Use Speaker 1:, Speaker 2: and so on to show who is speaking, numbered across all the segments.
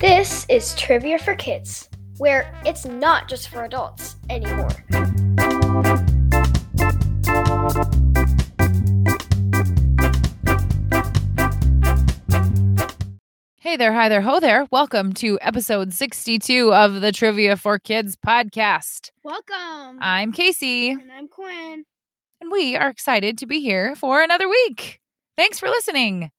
Speaker 1: This is Trivia for Kids, where it's not just for adults anymore.
Speaker 2: Hey there, hi there, ho there. Welcome to episode 62 of the Trivia for Kids podcast.
Speaker 1: Welcome.
Speaker 2: I'm Casey,
Speaker 1: and I'm Quinn.
Speaker 2: and we are excited to be here for another week. Thanks for listening.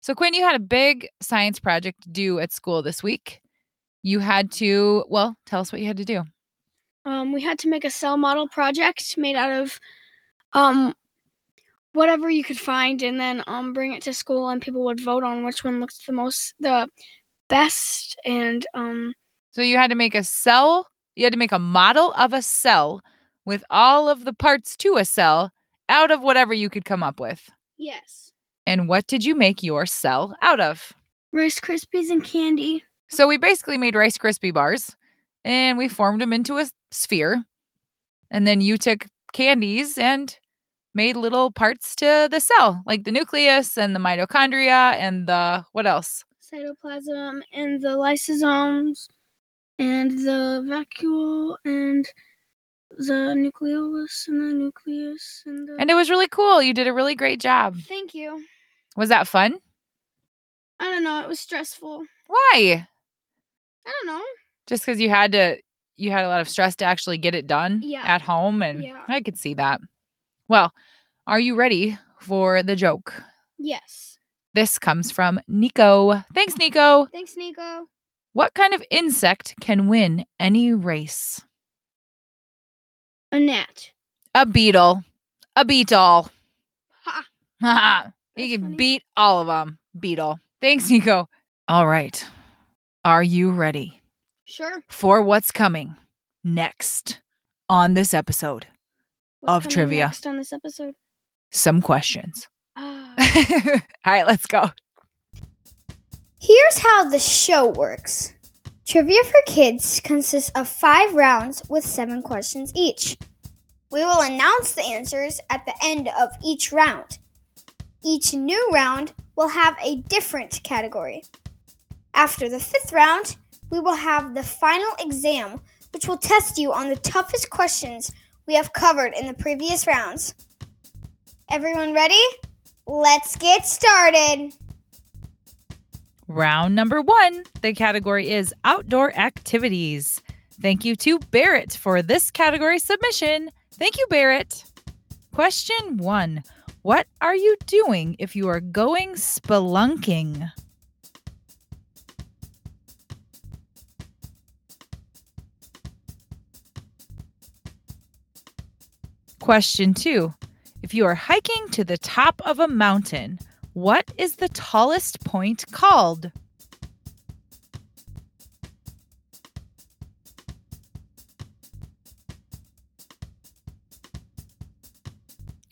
Speaker 2: So, Quinn, you had a big science project due at school this week. You had to, well, tell us what you had to do.
Speaker 1: Um, we had to make a cell model project made out of um whatever you could find and then um bring it to school and people would vote on which one looks the most the best and um
Speaker 2: So, you had to make a cell, you had to make a model of a cell with all of the parts to a cell out of whatever you could come up with.
Speaker 1: yes.
Speaker 2: And what did you make your cell out of?
Speaker 1: Rice Krispies and candy.
Speaker 2: So we basically made Rice Krispie bars and we formed them into a sphere. And then you took candies and made little parts to the cell, like the nucleus and the mitochondria and the what else?
Speaker 1: cytoplasm and the lysosomes and the vacuole and the nucleolus and the nucleus and the
Speaker 2: And it was really cool. You did a really great job.
Speaker 1: thank you
Speaker 2: Was that fun?
Speaker 1: i don't know it was stressful
Speaker 2: Why?
Speaker 1: i don't know
Speaker 2: Just because you had to you had a lot of stress to actually get it done
Speaker 1: Yeah.
Speaker 2: at home and
Speaker 1: Yeah.
Speaker 2: I could see that. Well, are you ready for the joke?
Speaker 1: yes
Speaker 2: This comes from Nico. Thanks, Nico.
Speaker 1: thanks nico
Speaker 2: What kind of insect can win any race?
Speaker 1: a gnat
Speaker 2: A beetle. A beetle.
Speaker 1: ha
Speaker 2: Ha. you can
Speaker 1: funny.
Speaker 2: beat all of them. Beetle. Thanks, Nico. All right. Are you ready
Speaker 1: sure
Speaker 2: for what's coming next on this episode?
Speaker 1: What's
Speaker 2: Of trivia.
Speaker 1: next on this episode
Speaker 2: Some questions. All right, let's go.
Speaker 3: Here's how the show works Trivia for Kids consists of five rounds with seven questions each. We will announce the answers at the end of each round. Each new round will have a different category. After the fifth round, we will have the final exam, which will test you on the toughest questions we have covered in the previous rounds. Everyone ready? Let's get started!
Speaker 2: Round number one. The category is outdoor activities. Thank you to Barrett for this category submission. Thank you, Barrett. Question one What are you doing if you are going spelunking? Question two If you are hiking to the top of a mountain, what is the tallest point called?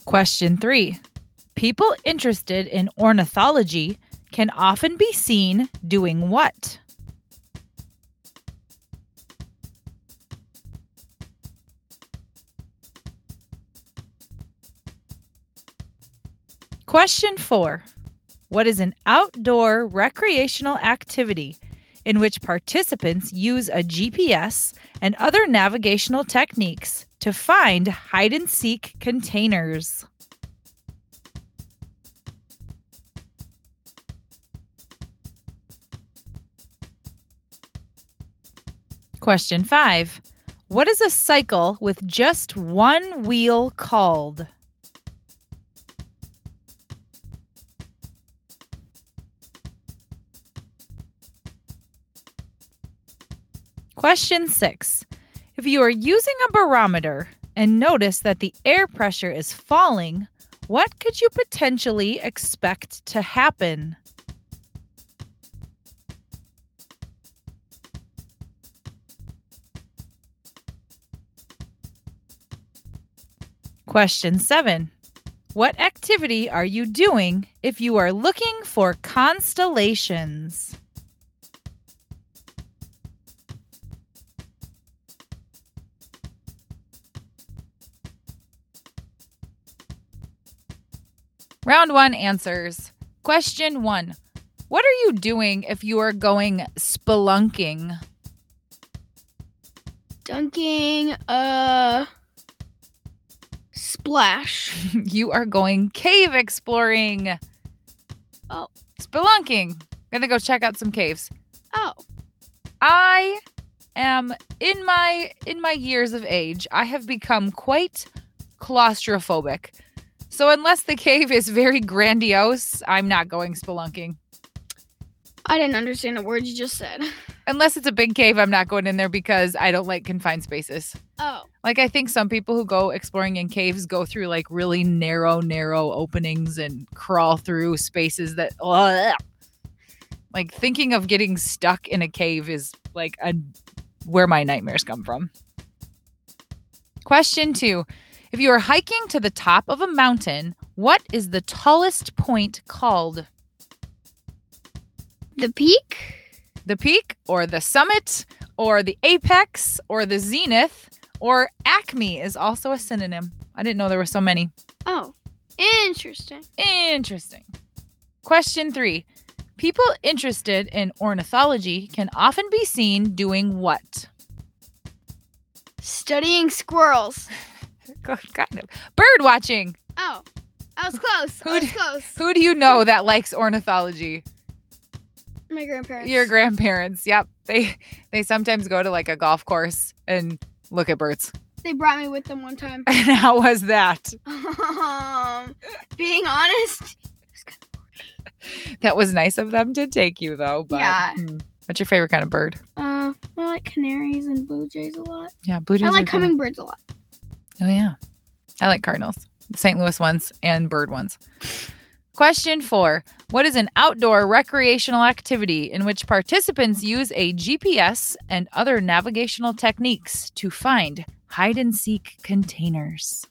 Speaker 2: Question three People interested in ornithology can often be seen doing what? Question four What is an outdoor recreational activity in which participants use a GPS and other navigational techniques to find hide and seek containers? Question five What is a cycle with just one wheel called? Question six. If you are using a barometer and notice that the air pressure is falling, what could you potentially expect to happen? Question seven. What activity are you doing if you are looking for constellations? Round one answers. Question one What are you doing if you are going spelunking?
Speaker 1: Dunking a splash.
Speaker 2: you are going cave exploring.
Speaker 1: Oh.
Speaker 2: Spelunking. Gonna go check out some caves.
Speaker 1: Oh,
Speaker 2: I am in my in my years of age, I have become quite claustrophobic. So unless the cave is very grandiose, I'm not going spelunking.
Speaker 1: I didn't understand a word you just said.
Speaker 2: Unless it's a big cave, I'm not going in there because I don't like confined spaces.
Speaker 1: Oh,
Speaker 2: Like I think some people who go exploring in caves go through like really narrow, narrow openings and crawl through spaces that Ugh. like thinking of getting stuck in a cave is like a where my nightmares come from. Question 2. If you are hiking to the top of a mountain, what is the tallest point called?
Speaker 1: the peak.
Speaker 2: The peak or the summit or the apex or the zenith or acme is also a synonym. I didn't know there were so many.
Speaker 1: Oh, interesting.
Speaker 2: Interesting. Question three People interested in ornithology can often be seen doing what?
Speaker 1: Studying squirrels.
Speaker 2: kind of. Bird watching.
Speaker 1: Oh, I was close. I
Speaker 2: Who'd-
Speaker 1: was close.
Speaker 2: Who do you know that likes ornithology?
Speaker 1: My grandparents.
Speaker 2: Your grandparents. Yep. They they sometimes go to like a golf course and look at birds.
Speaker 1: They brought me with them one time.
Speaker 2: And how was that?
Speaker 1: um, being honest,
Speaker 2: That was nice of them to take you though. But
Speaker 1: Yeah.
Speaker 2: hmm. what's your favorite kind of bird?
Speaker 1: uh, I like canaries and blue jays a lot.
Speaker 2: Yeah, blue jays.
Speaker 1: I like hummingbirds a lot.
Speaker 2: Oh yeah. I like cardinals. The St. Louis ones and bird ones. Question 4. What is an outdoor recreational activity in which participants use a GPS and other navigational techniques to find hide and seek containers?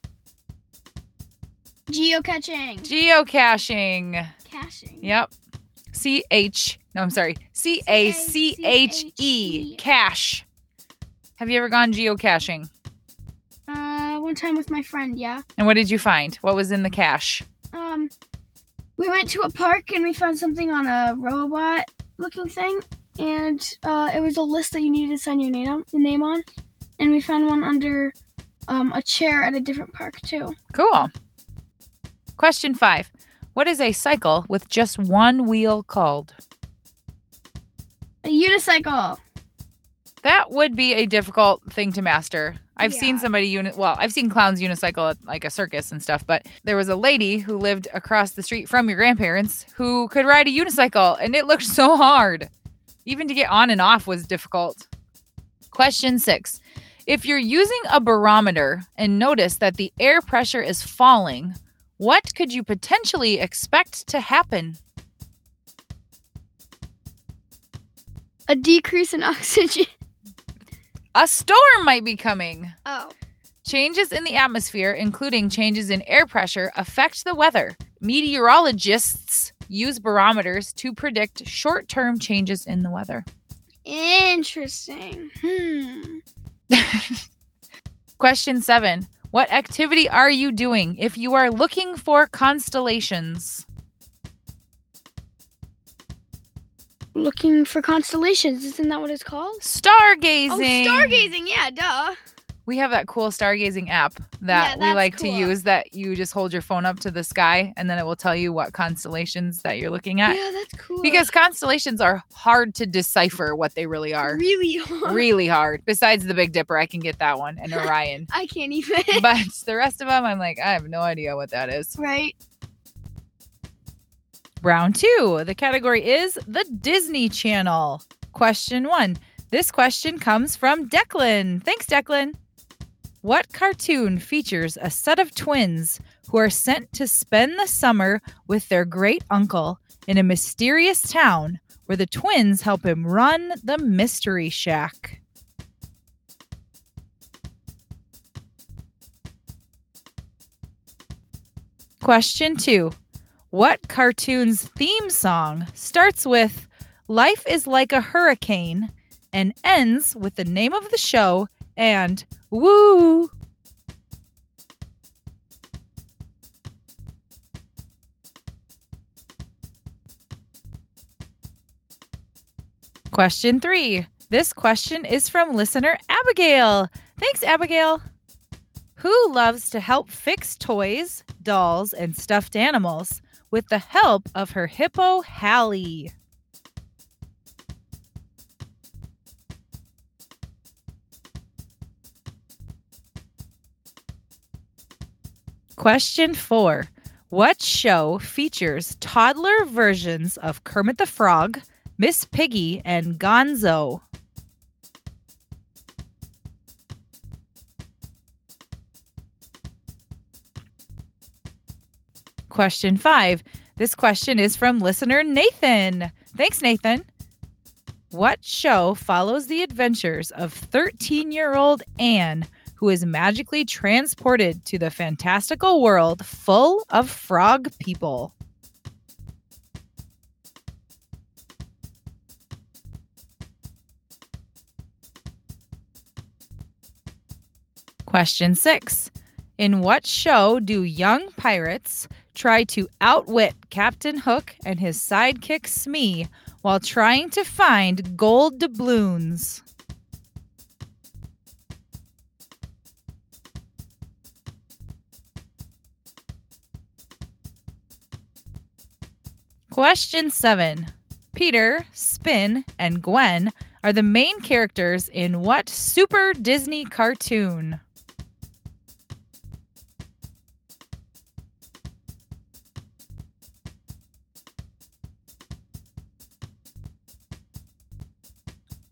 Speaker 1: Geocaching.
Speaker 2: Geocaching.
Speaker 1: Caching.
Speaker 2: Yep. C H. No, I'm sorry. C A C H E. Cache. Have you ever gone geocaching?
Speaker 1: One time with my friend, yeah.
Speaker 2: And what did you find? What was in the cache?
Speaker 1: Um, we went to a park and we found something on a robot looking thing, and uh, it was a list that you needed to sign your name on, your name on, and we found one under um, a chair at a different park too.
Speaker 2: Cool. Question five. What is a cycle with just one wheel called?
Speaker 1: A unicycle.
Speaker 2: That would be a difficult thing to master. I've seen somebody uni well, I've seen clowns unicycle at like a circus and stuff, but there was a lady who lived across the street from your grandparents who could ride a unicycle and it looked so hard. Even to get on and off was difficult. Question 6. If you're using a barometer and notice that the air pressure is falling, what could you potentially expect to happen?
Speaker 1: A decrease in oxygen.
Speaker 2: A storm might be coming.
Speaker 1: Oh.
Speaker 2: Changes in the atmosphere, including changes in air pressure, affect the weather. Meteorologists use barometers to predict short term changes in the weather.
Speaker 1: Interesting. Hmm.
Speaker 2: Question seven What activity are you doing if you are looking for constellations?
Speaker 1: Looking for constellations. Isn't that what it's called?
Speaker 2: Stargazing.
Speaker 1: Oh, stargazing. Yeah, duh.
Speaker 2: We have that cool stargazing app that
Speaker 1: Yeah,
Speaker 2: we like to use that you just hold your phone up to the sky and then it will tell you what constellations that you're looking at.
Speaker 1: Yeah, that's cool.
Speaker 2: Because constellations are hard to decipher what they really are.
Speaker 1: really hard.
Speaker 2: really hard. Besides the Big Dipper, I can get that one and Orion.
Speaker 1: I can't even.
Speaker 2: but the rest of them, I'm like, I have no idea what that is.
Speaker 1: right.
Speaker 2: Round two. The category is the Disney Channel. Question one. This question comes from Declan. Thanks, Declan. What cartoon features a set of twins who are sent to spend the summer with their great uncle in a mysterious town where the twins help him run the Mystery Shack? Question two. What cartoon's theme song starts with Life is like a hurricane and ends with the name of the show and woo? Question three. This question is from listener Abigail. Thanks, Abigail. Who loves to help fix toys, dolls, and stuffed animals? With the help of her hippo, Hallie? Question four. What show features toddler versions of Kermit the Frog, Miss Piggy, and Gonzo? Question five. This question is from listener Nathan. Thanks, Nathan. What show follows the adventures of 13 year old Anne, who is magically transported to the fantastical world full of frog people? Question six. In what show do young pirates try to outwit Captain Hook and his sidekick Smee while trying to find gold doubloons? Question seven. Peter, Spin, and Gwen are the main characters in what Super Disney cartoon?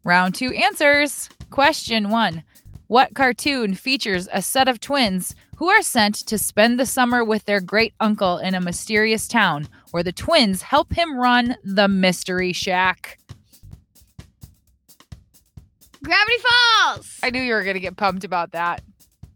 Speaker 2: Round two answers. Question one What cartoon features a set of twins who are sent to spend the summer with their great uncle in a mysterious town where the twins help him run the Mystery Shack?
Speaker 1: Gravity Falls.
Speaker 2: I knew you were going to get pumped about that.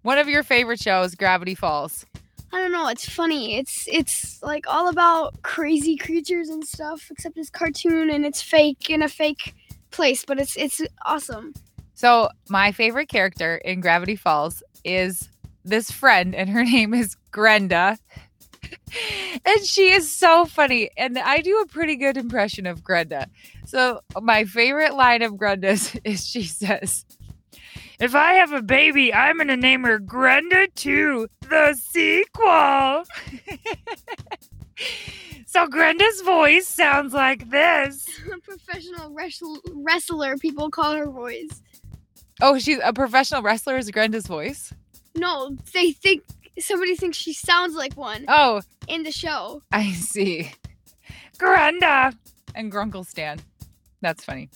Speaker 2: One of your favorite shows, Gravity Falls.
Speaker 1: I don't know. It's funny. It's it's like all about crazy creatures and stuff, except it's cartoon and it's fake in a fake place, but it's it's awesome.
Speaker 2: So, my favorite character in Gravity Falls is this friend, and her name is Grenda. and she is so funny. And I do a pretty good impression of Grenda. So, my favorite line of Grenda's is she says, If I have a baby, I'm to name her Grenda 2, the sequel. So, Grenda's voice sounds like this.
Speaker 1: A professional wrestler, people call her voice.
Speaker 2: Oh, she's a professional wrestler, is Grenda's voice?
Speaker 1: No, they think somebody thinks she sounds like one
Speaker 2: Oh,
Speaker 1: in the show.
Speaker 2: I see. Granda and Grunkle Stan. That's funny.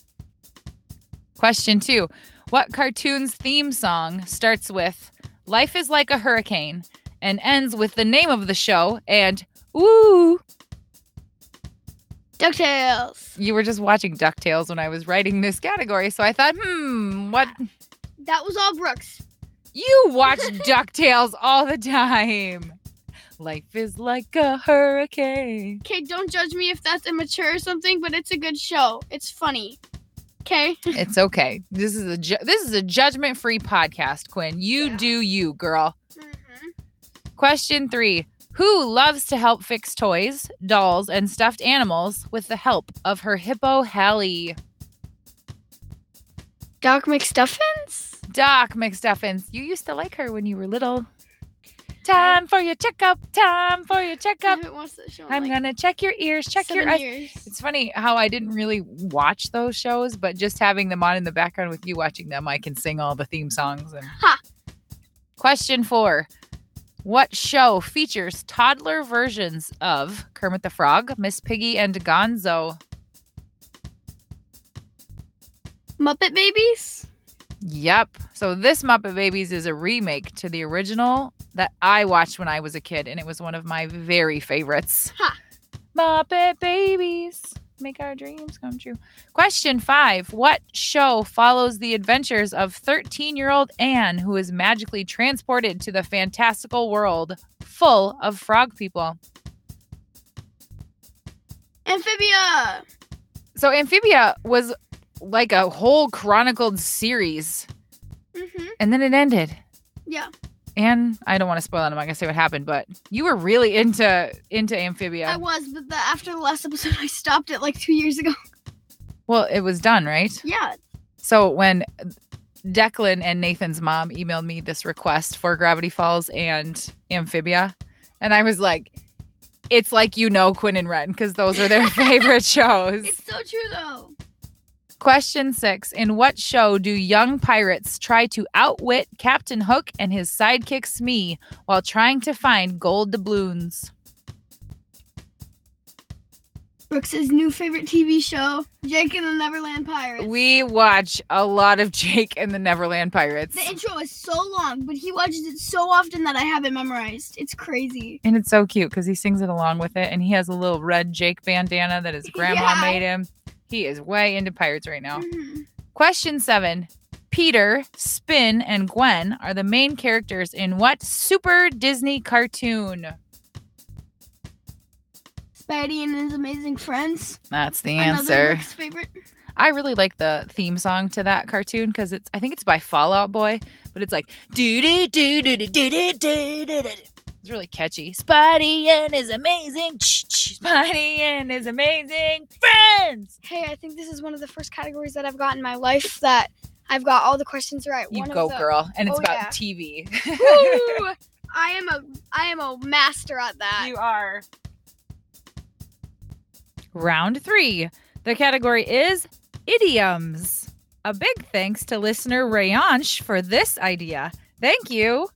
Speaker 2: Question two What cartoon's theme song starts with Life is like a hurricane and ends with the name of the show and Ooh?
Speaker 1: DuckTales.
Speaker 2: You were just watching DuckTales when I was writing this category, so I thought, hmm, what?
Speaker 1: That was all Brooks.
Speaker 2: You watch DuckTales all the time. Life is like a hurricane.
Speaker 1: Okay, don't judge me if that's immature or something, but it's a good show. It's funny. Okay.
Speaker 2: It's okay. This is a ju- this is a judgment free podcast, Quinn. You
Speaker 1: Yeah.
Speaker 2: do you, girl.
Speaker 1: Mhm.
Speaker 2: Question three: Who loves to help fix toys, dolls, and stuffed animals with the help of her hippo Hallie?
Speaker 1: Doc McStuffins?
Speaker 2: Doc McStuffins. You used to like her when you were little. Time for your checkup. Time for your checkup. I'm
Speaker 1: like,
Speaker 2: gonna check your ears. Check your eyes.
Speaker 1: years.
Speaker 2: It's funny how I didn't really watch those shows, but just having them on in the background with you watching them, I can sing all the theme songs. And
Speaker 1: Ha!
Speaker 2: question four: What show features toddler versions of Kermit the Frog, Miss Piggy, and Gonzo?
Speaker 1: Muppet Babies?
Speaker 2: Yep. So this Muppet Babies is a remake to the original that I watched when I was a kid, and it was one of my very favorites.
Speaker 1: Ha.
Speaker 2: Muppet Babies make our dreams come true. Question five: What show follows the adventures of 13-year-old Anne, who is magically transported to the fantastical world full of frog people?
Speaker 1: Amphibia!
Speaker 2: So Amphibia was like a whole chronicled series,
Speaker 1: Mm-hmm.
Speaker 2: and then it ended.
Speaker 1: Yeah.
Speaker 2: And I don't want to spoil it. I'm not gonna say what happened, but you were really into into amphibia.
Speaker 1: I was, but the, after the last episode, I stopped it like two years ago.
Speaker 2: Well, it was done, right?
Speaker 1: Yeah.
Speaker 2: So when Declan and Nathan's mom emailed me this request for Gravity Falls and Amphibia, and I was like, it's like you know Quinn and Ren because those are their favorite shows.
Speaker 1: It's so true though.
Speaker 2: Question six In what show do young pirates try to outwit Captain Hook and his sidekick Smee while trying to find gold doubloons?
Speaker 1: Brooks's new favorite TV show, Jake and the Neverland Pirates.
Speaker 2: We watch a lot of Jake and the Neverland Pirates.
Speaker 1: the intro is so long, but he watches it so often that I have it memorized. It's crazy.
Speaker 2: And it's so cute because he sings it along with it. And he has a little red Jake bandana that his grandma
Speaker 1: Yeah.
Speaker 2: made him. He is way into pirates right now.
Speaker 1: Mhm.
Speaker 2: Question seven Peter, Spin, and Gwen are the main characters in what super Disney cartoon?
Speaker 1: Spidey and his amazing friends.
Speaker 2: That's the answer.
Speaker 1: Favorite.
Speaker 2: I really like the theme song to that cartoon because it's I think it's by Fall Out Boy, but it's like do do do do do do do. do. It's really catchy. Spidey and his amazing Spidey and his amazing friends.
Speaker 1: Hey, I think this is one of the first categories that I've got in my life that I've got all the questions right.
Speaker 2: You
Speaker 1: One of
Speaker 2: go,
Speaker 1: the-
Speaker 2: girl, and it's
Speaker 1: Oh,
Speaker 2: about
Speaker 1: yeah.
Speaker 2: TV.
Speaker 1: Woo! I am a I am a master at that.
Speaker 2: you are. Round three. The category is idioms. A big thanks to listener Rayansh for this idea. Thank you.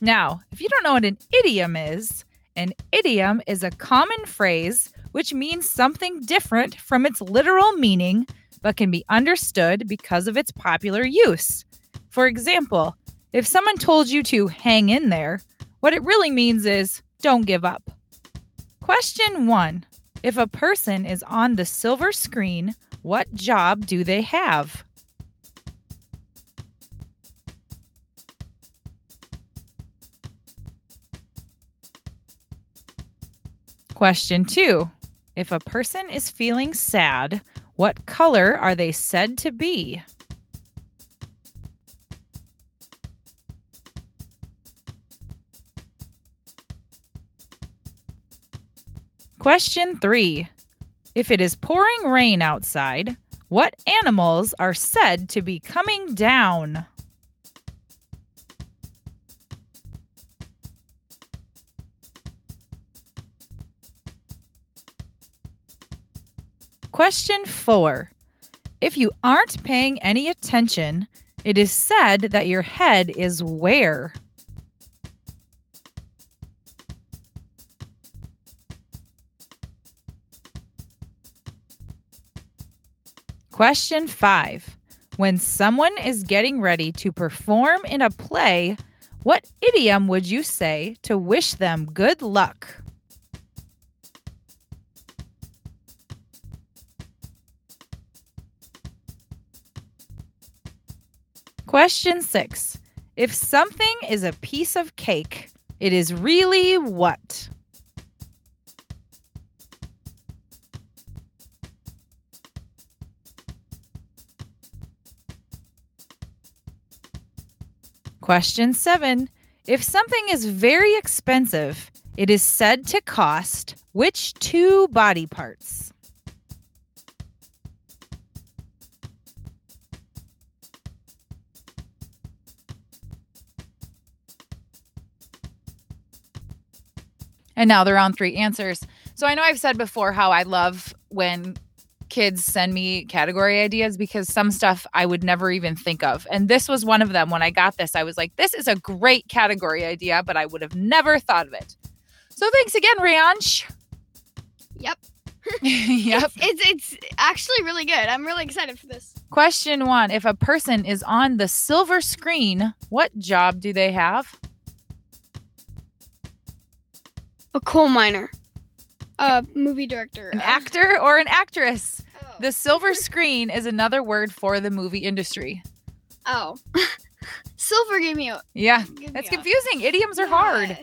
Speaker 2: Now, if you don't know what an idiom is, an idiom is a common phrase which means something different from its literal meaning, but can be understood because of its popular use. For example, if someone told you to hang in there, what it really means is don't give up. Question one If a person is on the silver screen, what job do they have? Question two If a person is feeling sad, what color are they said to be? Question three If it is pouring rain outside, what animals are said to be coming down? Question four If you aren't paying any attention, it is said that your head is where? Question five. When someone is getting ready to perform in a play, what idiom would you say to wish them good luck? Question six. If something is a piece of cake, it is really what? Question seven. If something is very expensive, it is said to cost which two body parts? And now they're on three answers. So I know I've said before how I love when kids send me category ideas because some stuff I would never even think of. And this was one of them. When I got this, I was like, this is a great category idea, but I would have never thought of it. So thanks again, Rayansh.
Speaker 1: Yep.
Speaker 2: yep.
Speaker 1: It's, it's it's actually really good. I'm really excited for this.
Speaker 2: Question one If a person is on the silver screen, what job do they have?
Speaker 1: A coal miner. A movie director.
Speaker 2: An
Speaker 1: uh,
Speaker 2: actor or an actress?
Speaker 1: Oh.
Speaker 2: The silver screen is another word for the movie industry.
Speaker 1: oh. Silver gave me a.
Speaker 2: Yeah,
Speaker 1: gave
Speaker 2: that's confusing. Idioms are hard.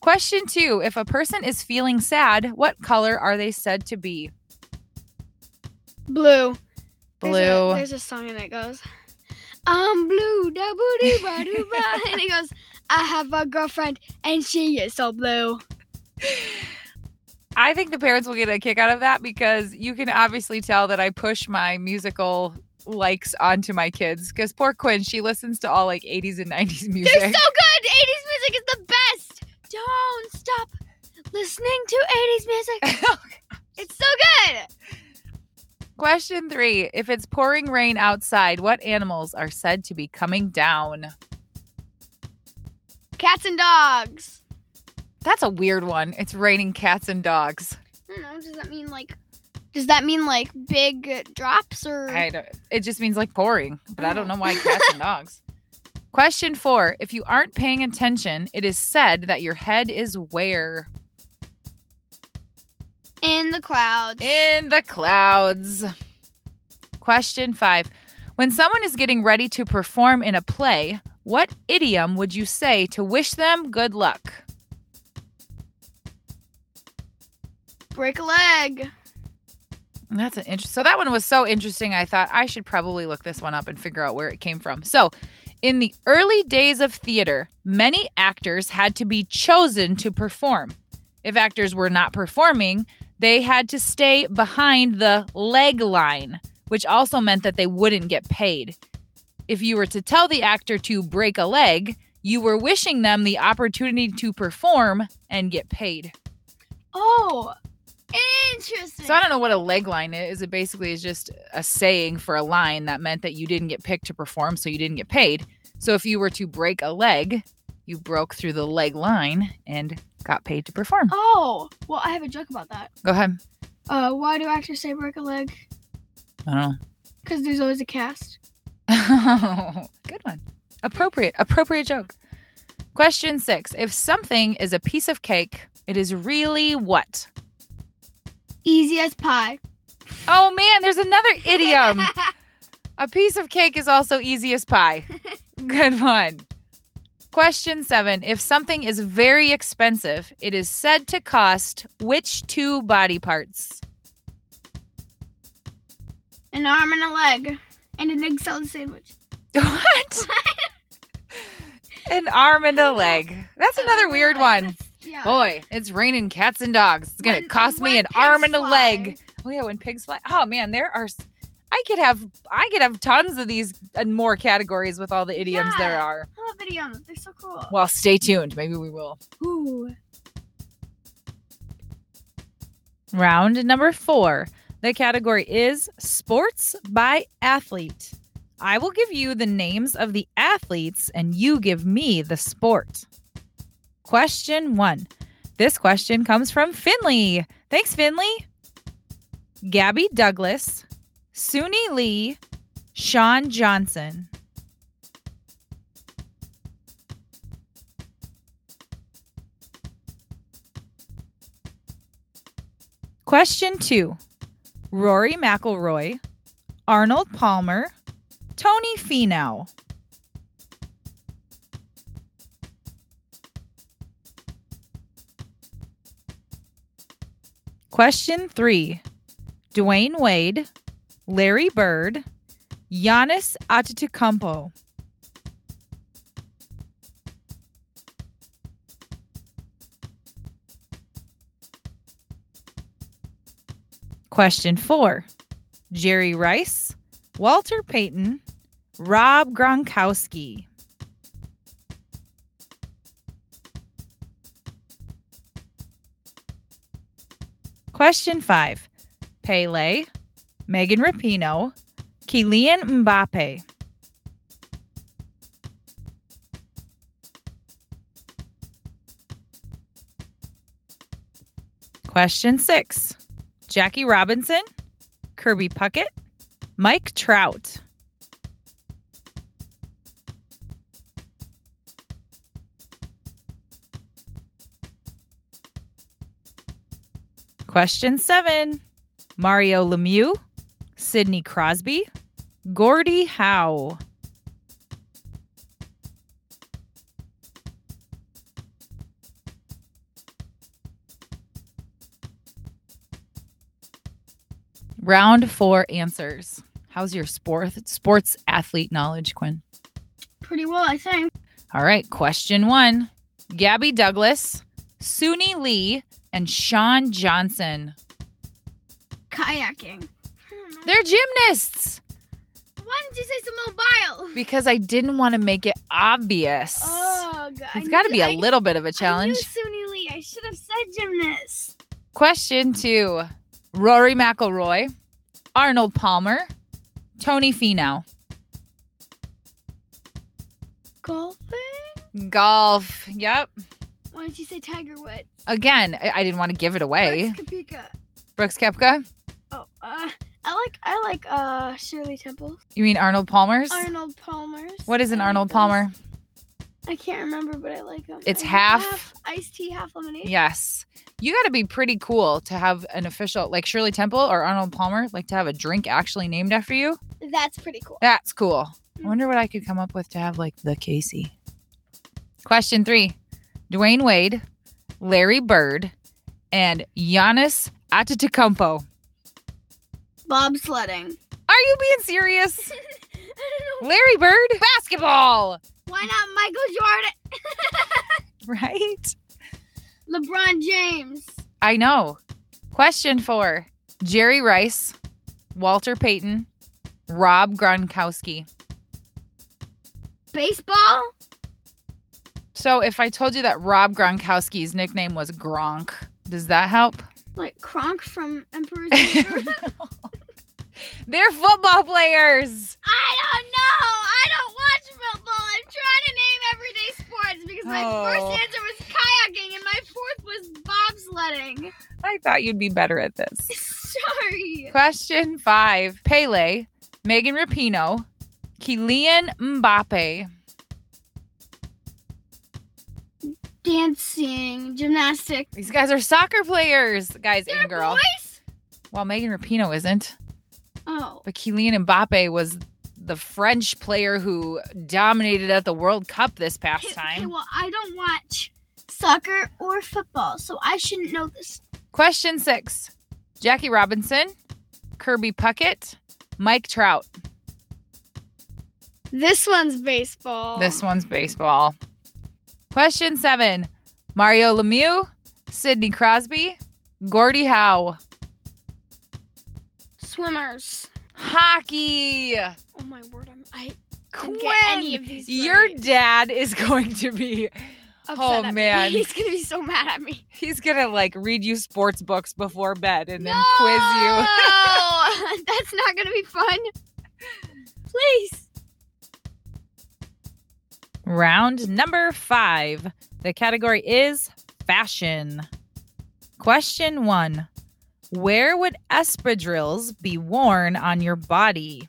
Speaker 2: Question two If a person is feeling sad, what color are they said to be?
Speaker 1: Blue. There's a,
Speaker 2: Blue.
Speaker 1: there's a song and it goes, I'm blue, da boo dee ba doo ba. And it goes, I have a girlfriend and she is so blue.
Speaker 2: I think the parents will get a kick out of that because you can obviously tell that I push my musical likes onto my kids. Because poor Quinn, she listens to all like 80s and 90s music.
Speaker 1: They're so good. 80s music is the best. Don't stop listening to 80s music. Oh, it's so good.
Speaker 2: Question three If it's pouring rain outside, what animals are said to be coming down?
Speaker 1: Cats and dogs.
Speaker 2: That's a weird one. It's raining cats and dogs.
Speaker 1: I don't know. Does that mean like? Does that mean like big drops or?
Speaker 2: I don't, it just means like pouring, but I don't know why oh. cats and dogs. Question four If you aren't paying attention, it is said that your head is where?
Speaker 1: In the clouds.
Speaker 2: In the clouds. Question five When someone is getting ready to perform in a play, what idiom would you say to wish them good luck?
Speaker 1: Break a leg.
Speaker 2: That's an interest. So that one was so interesting. I thought I should probably look this one up and figure out where it came from. So, in the early days of theater, many actors had to be chosen to perform. If actors were not performing, they had to stay behind the leg line, which also meant that they wouldn't get paid. If you were to tell the actor to break a leg, you were wishing them the opportunity to perform and get paid.
Speaker 1: Oh, interesting.
Speaker 2: So I don't know what a leg line is. It basically is just a saying for a line that meant that you didn't get picked to perform, so you didn't get paid. So if you were to break a leg, you broke through the leg line and got paid to perform.
Speaker 1: Oh, well, I have a joke about that.
Speaker 2: Go ahead.
Speaker 1: Uh, why do actors say break a leg?
Speaker 2: I don't know.
Speaker 1: Because there's always a cast.
Speaker 2: Good one. Appropriate. Appropriate joke. Question six. If something is a piece of cake, it is really what?
Speaker 1: Easy as pie.
Speaker 2: Oh man, there's another idiom. A piece of cake is also easy as pie. Good one. Question seven. If something is very expensive, it is said to cost which two body parts?
Speaker 1: An arm and a leg. And an egg salad sandwich.
Speaker 2: What? An arm and a leg. That's another weird one.
Speaker 1: Yeah.
Speaker 2: Boy, it's raining cats and dogs. It's gonna
Speaker 1: When-
Speaker 2: cost me an arm and a
Speaker 1: fly.
Speaker 2: leg. Oh yeah, when pigs fly. Oh man, there are. I could have. I could have tons of these and more categories with all the idioms there are.
Speaker 1: I love idioms. They're so cool.
Speaker 2: Well, stay tuned. Maybe we will.
Speaker 1: Ooh.
Speaker 2: Round number four. The category is sports by athlete. I will give you the names of the athletes and you give me the sport. Question one. This question comes from Finley. Thanks, Finley. Gabby Douglas, Suni Lee, Shawn Johnson. Question two Rory McIlroy, Arnold Palmer, Tony Finau. Question three Dwyane Wade, Larry Bird, Giannis Antetokounmpo. Question four Jerry Rice, Walter Payton, Rob Gronkowski. Question five Pele, Megan Rapinoe, Kylian Mbappe. Question six Jackie Robinson, Kirby Puckett, Mike Trout. Question seven Mario Lemieux, Sidney Crosby, Gordie Howe. Round four answers. How's your sport sports athlete knowledge, Quinn?
Speaker 1: Pretty well, I think.
Speaker 2: All right, question one. Gabby Douglas, Suni Lee, and Shawn Johnson.
Speaker 1: Kayaking. Hmm.
Speaker 2: They're gymnasts
Speaker 1: Why didn't you say Simone
Speaker 2: because I didn't want to make it obvious.
Speaker 1: Oh, God.
Speaker 2: it's got to be a little bit of a challenge.
Speaker 1: I knew Lee. I should have said gymnast.
Speaker 2: Question two Rory McIlroy, Arnold Palmer, Tony Finau.
Speaker 1: Golfing?
Speaker 2: Golf. Yep.
Speaker 1: Why didn't you say Tiger Woods?
Speaker 2: Again, I, I didn't want to give it away.
Speaker 1: Brooks Koepka.
Speaker 2: Brooks Koepka.
Speaker 1: Oh, uh, I like I like uh Shirley Temple.
Speaker 2: You mean Arnold Palmer's?
Speaker 1: Arnold Palmer's.
Speaker 2: What is an
Speaker 1: I like
Speaker 2: Arnold
Speaker 1: those.
Speaker 2: Palmer?
Speaker 1: I can't remember, but I like them.
Speaker 2: It's half-
Speaker 1: half iced tea, half lemonade.
Speaker 2: Yes. You got to be pretty cool to have an official, like Shirley Temple or Arnold Palmer, like to have a drink actually named after you.
Speaker 1: That's pretty cool.
Speaker 2: That's cool. I wonder what I could come up with to have like the Casey. Question three Dwyane Wade, Larry Bird, and Giannis Antetokounmpo.
Speaker 1: Bobsledding.
Speaker 2: Are you being serious?
Speaker 1: I don't know.
Speaker 2: Larry Bird? Basketball.
Speaker 1: Why not Michael Jordan?
Speaker 2: Right?
Speaker 1: LeBron James.
Speaker 2: I know. Question four Jerry Rice, Walter Payton, Rob Gronkowski.
Speaker 1: Baseball.
Speaker 2: So if I told you that Rob Gronkowski's nickname was Gronk, does that help?
Speaker 1: Like Kronk from Emperor's New.
Speaker 2: They're football players.
Speaker 1: I don't know. I don't watch football. I'm trying to name everyday sports because my
Speaker 2: Oh.
Speaker 1: first answer was kayaking and my fourth was bobsledding.
Speaker 2: I thought you'd be better at this.
Speaker 1: Sorry.
Speaker 2: Question five Pele, Megan Rapinoe, Kylian Mbappe.
Speaker 1: Dancing, gymnastics.
Speaker 2: These guys are soccer players, guys
Speaker 1: They're
Speaker 2: and girl.
Speaker 1: boys?
Speaker 2: Well, Megan Rapinoe isn't,
Speaker 1: Oh.
Speaker 2: but Kylian Mbappe was the French player who dominated at the World Cup this past
Speaker 1: Okay, okay,
Speaker 2: time.
Speaker 1: well, I don't watch soccer or football, so I shouldn't know this.
Speaker 2: Question six Jackie Robinson, Kirby Puckett, Mike Trout.
Speaker 1: This one's baseball.
Speaker 2: This one's baseball. Question seven Mario Lemieux, Sidney Crosby, Gordie Howe.
Speaker 1: Swimmers.
Speaker 2: Hockey.
Speaker 1: Oh my word! I'm, I
Speaker 2: Quinn,
Speaker 1: get any of these.
Speaker 2: your
Speaker 1: right.
Speaker 2: dad is going to be,
Speaker 1: Upset
Speaker 2: oh,
Speaker 1: at me.
Speaker 2: man.
Speaker 1: he's gonna be so mad at me.
Speaker 2: he's going to like read you sports books before bed and then quiz you.
Speaker 1: That's not gonna be fun. Please.
Speaker 2: Round number five. The category is fashion. Question one Where would espadrilles be worn on your body?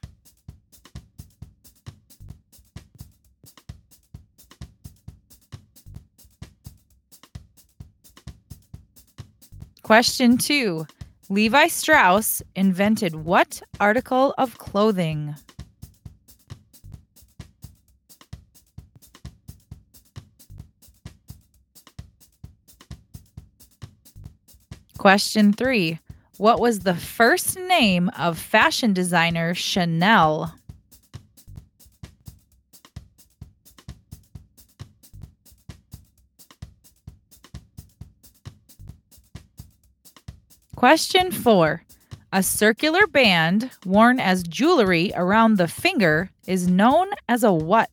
Speaker 2: Question two Levi Strauss invented what article of clothing? Question three What was the first name of fashion designer Chanel? Question four A circular band worn as jewelry around the finger is known as a what?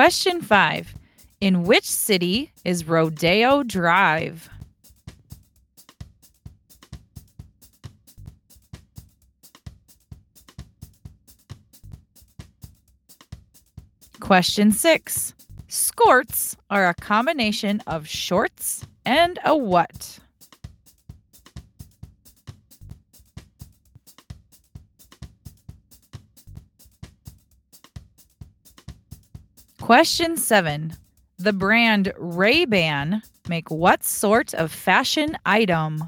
Speaker 2: Question five In which city is Rodeo Drive? Question six Skorts are a combination of shorts and a what? Question seven. The brand Ray-Ban make what sort of fashion item?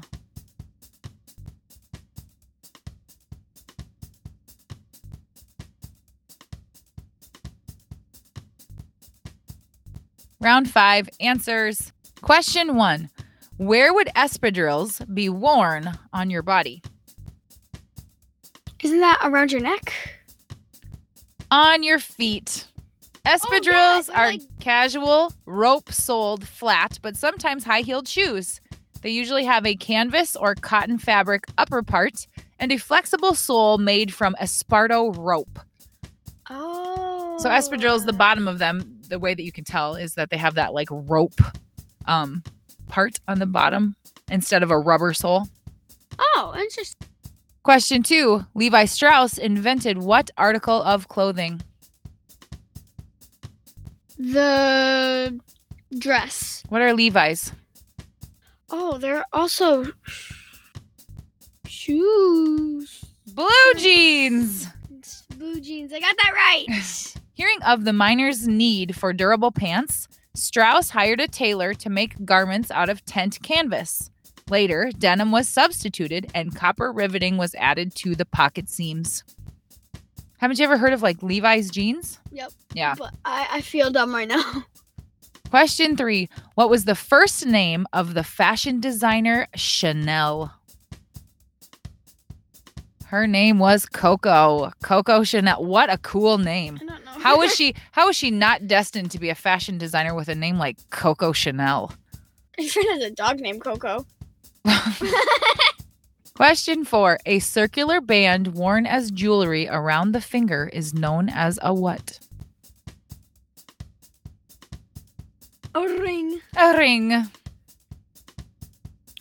Speaker 2: Round five answers. Question one. Where would espadrilles be worn on your body?
Speaker 1: Isn't that around your neck?
Speaker 2: On your feet. Espadrilles
Speaker 1: they're
Speaker 2: are
Speaker 1: like-
Speaker 2: casual, rope soled flat, but sometimes high heeled shoes. They usually have a canvas or cotton fabric upper part and a flexible sole made from esparto rope.
Speaker 1: Oh.
Speaker 2: So espadrilles, the bottom of them, the way that you can tell is that they have that like rope um part on the bottom instead of a rubber sole.
Speaker 1: Oh, interesting.
Speaker 2: Question two Levi Strauss invented what article of clothing?
Speaker 1: The dress.
Speaker 2: What are Levi's?
Speaker 1: Oh, they're also shoes.
Speaker 2: Blue jeans.
Speaker 1: Blue jeans. I got that right.
Speaker 2: Hearing of the miner's need for durable pants, Strauss hired a tailor to make garments out of tent canvas. Later, denim was substituted and copper riveting was added to the pocket seams. Haven't you ever heard of like Levi's jeans?
Speaker 1: Yep.
Speaker 2: Yeah.
Speaker 1: But I, I feel dumb right now.
Speaker 2: Question three What was the first name of the fashion designer Chanel? Her name was Coco. Coco Chanel. What a cool name.
Speaker 1: I don't know.
Speaker 2: How is she how is she not destined to be a fashion designer with a name like Coco Chanel?
Speaker 1: My friend has a dog named Coco.
Speaker 2: Question 4. A circular band worn as jewelry around the finger is known as a what?
Speaker 1: A ring.
Speaker 2: A ring.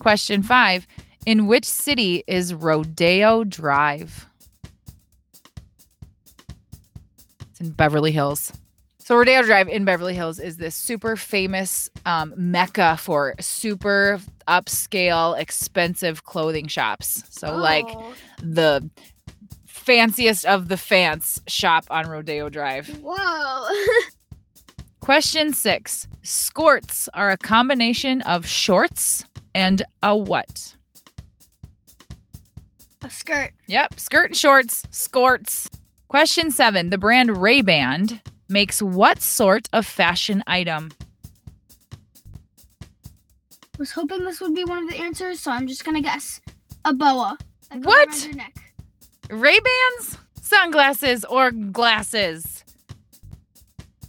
Speaker 2: Question 5. In which city is Rodeo Drive? It's in Beverly Hills. So Rodeo Drive in Beverly Hills is this super famous um, mecca for super upscale, expensive clothing shops. So like
Speaker 1: Oh.
Speaker 2: the fanciest of the fans shop on Rodeo Drive.
Speaker 1: Whoa.
Speaker 2: Question six. Skorts are a combination of shorts and a what?
Speaker 1: a skirt.
Speaker 2: Yep, skirt and shorts, skorts. Question seven. The brand Ray-Ban makes what sort of fashion item?
Speaker 1: Was hoping this would be one of the answers, so I'm just gonna guess. A boa.
Speaker 2: What?
Speaker 1: around.
Speaker 2: Ray-Bans? Sunglasses or glasses?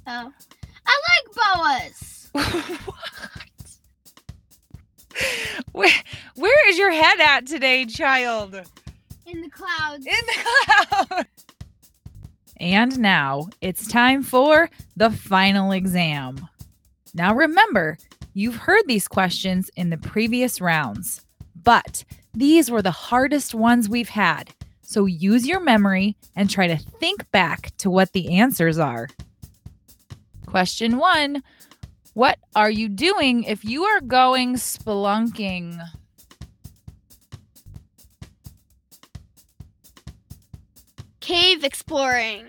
Speaker 1: Oh. I like boas.
Speaker 2: where, where is your head at today, child?
Speaker 1: In the clouds.
Speaker 2: in the cloud. And now it's time for the final exam. Now remember, you've heard these questions in the previous rounds, but these were the hardest ones we've had. So use your memory and try to think back to what the answers are. Question one What are you doing if you are going spelunking?
Speaker 1: Cave exploring.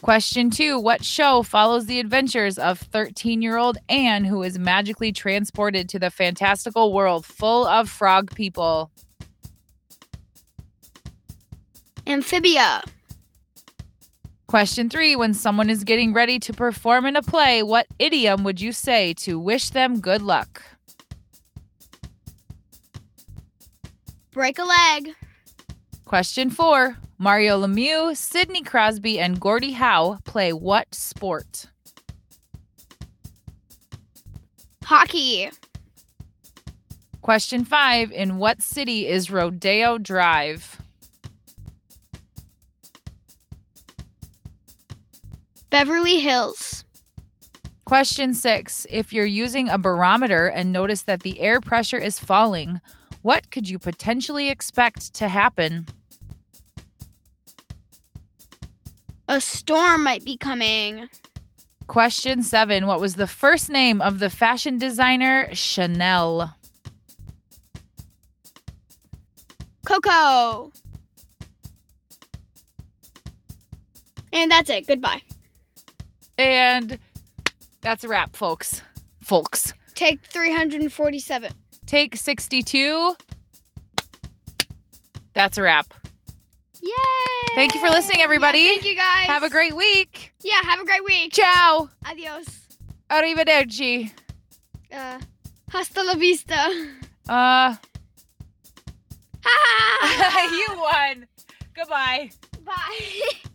Speaker 2: Question two What show follows the adventures of 13 year old Anne, who is magically transported to the fantastical world full of frog people?
Speaker 1: Amphibia.
Speaker 2: Question three When someone is getting ready to perform in a play, what idiom would you say to wish them good luck?
Speaker 1: Break a leg.
Speaker 2: Question four Mario Lemieux, Sidney Crosby, and Gordie Howe play what sport?
Speaker 1: Hockey.
Speaker 2: Question five In what city is Rodeo Drive?
Speaker 1: Beverly Hills.
Speaker 2: Question six If you're using a barometer and notice that the air pressure is falling, what could you potentially expect to happen?
Speaker 1: A storm might be coming.
Speaker 2: Question seven What was the first name of the fashion designer Chanel?
Speaker 1: Coco. And that's it. Goodbye.
Speaker 2: And that's a wrap, folks. Folks.
Speaker 1: Take 347.
Speaker 2: Take 62. That's a wrap.
Speaker 1: Yay!
Speaker 2: Thank you for listening, everybody.
Speaker 1: Yeah, thank you guys.
Speaker 2: Have a great week.
Speaker 1: Yeah, have a great week.
Speaker 2: Ciao.
Speaker 1: Adios.
Speaker 2: Arrivederci.
Speaker 1: Uh, hasta la vista.
Speaker 2: Uh.
Speaker 1: Ah!
Speaker 2: you won. Goodbye.
Speaker 1: Bye.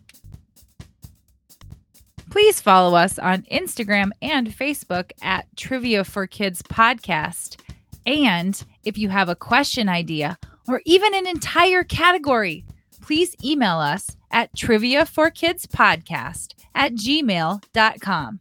Speaker 2: Please follow us on Instagram and Facebook at Trivia for Kids Podcast. And if you have a question idea or even an entire category, please email us at trivia4kidspodcast at gmail.com.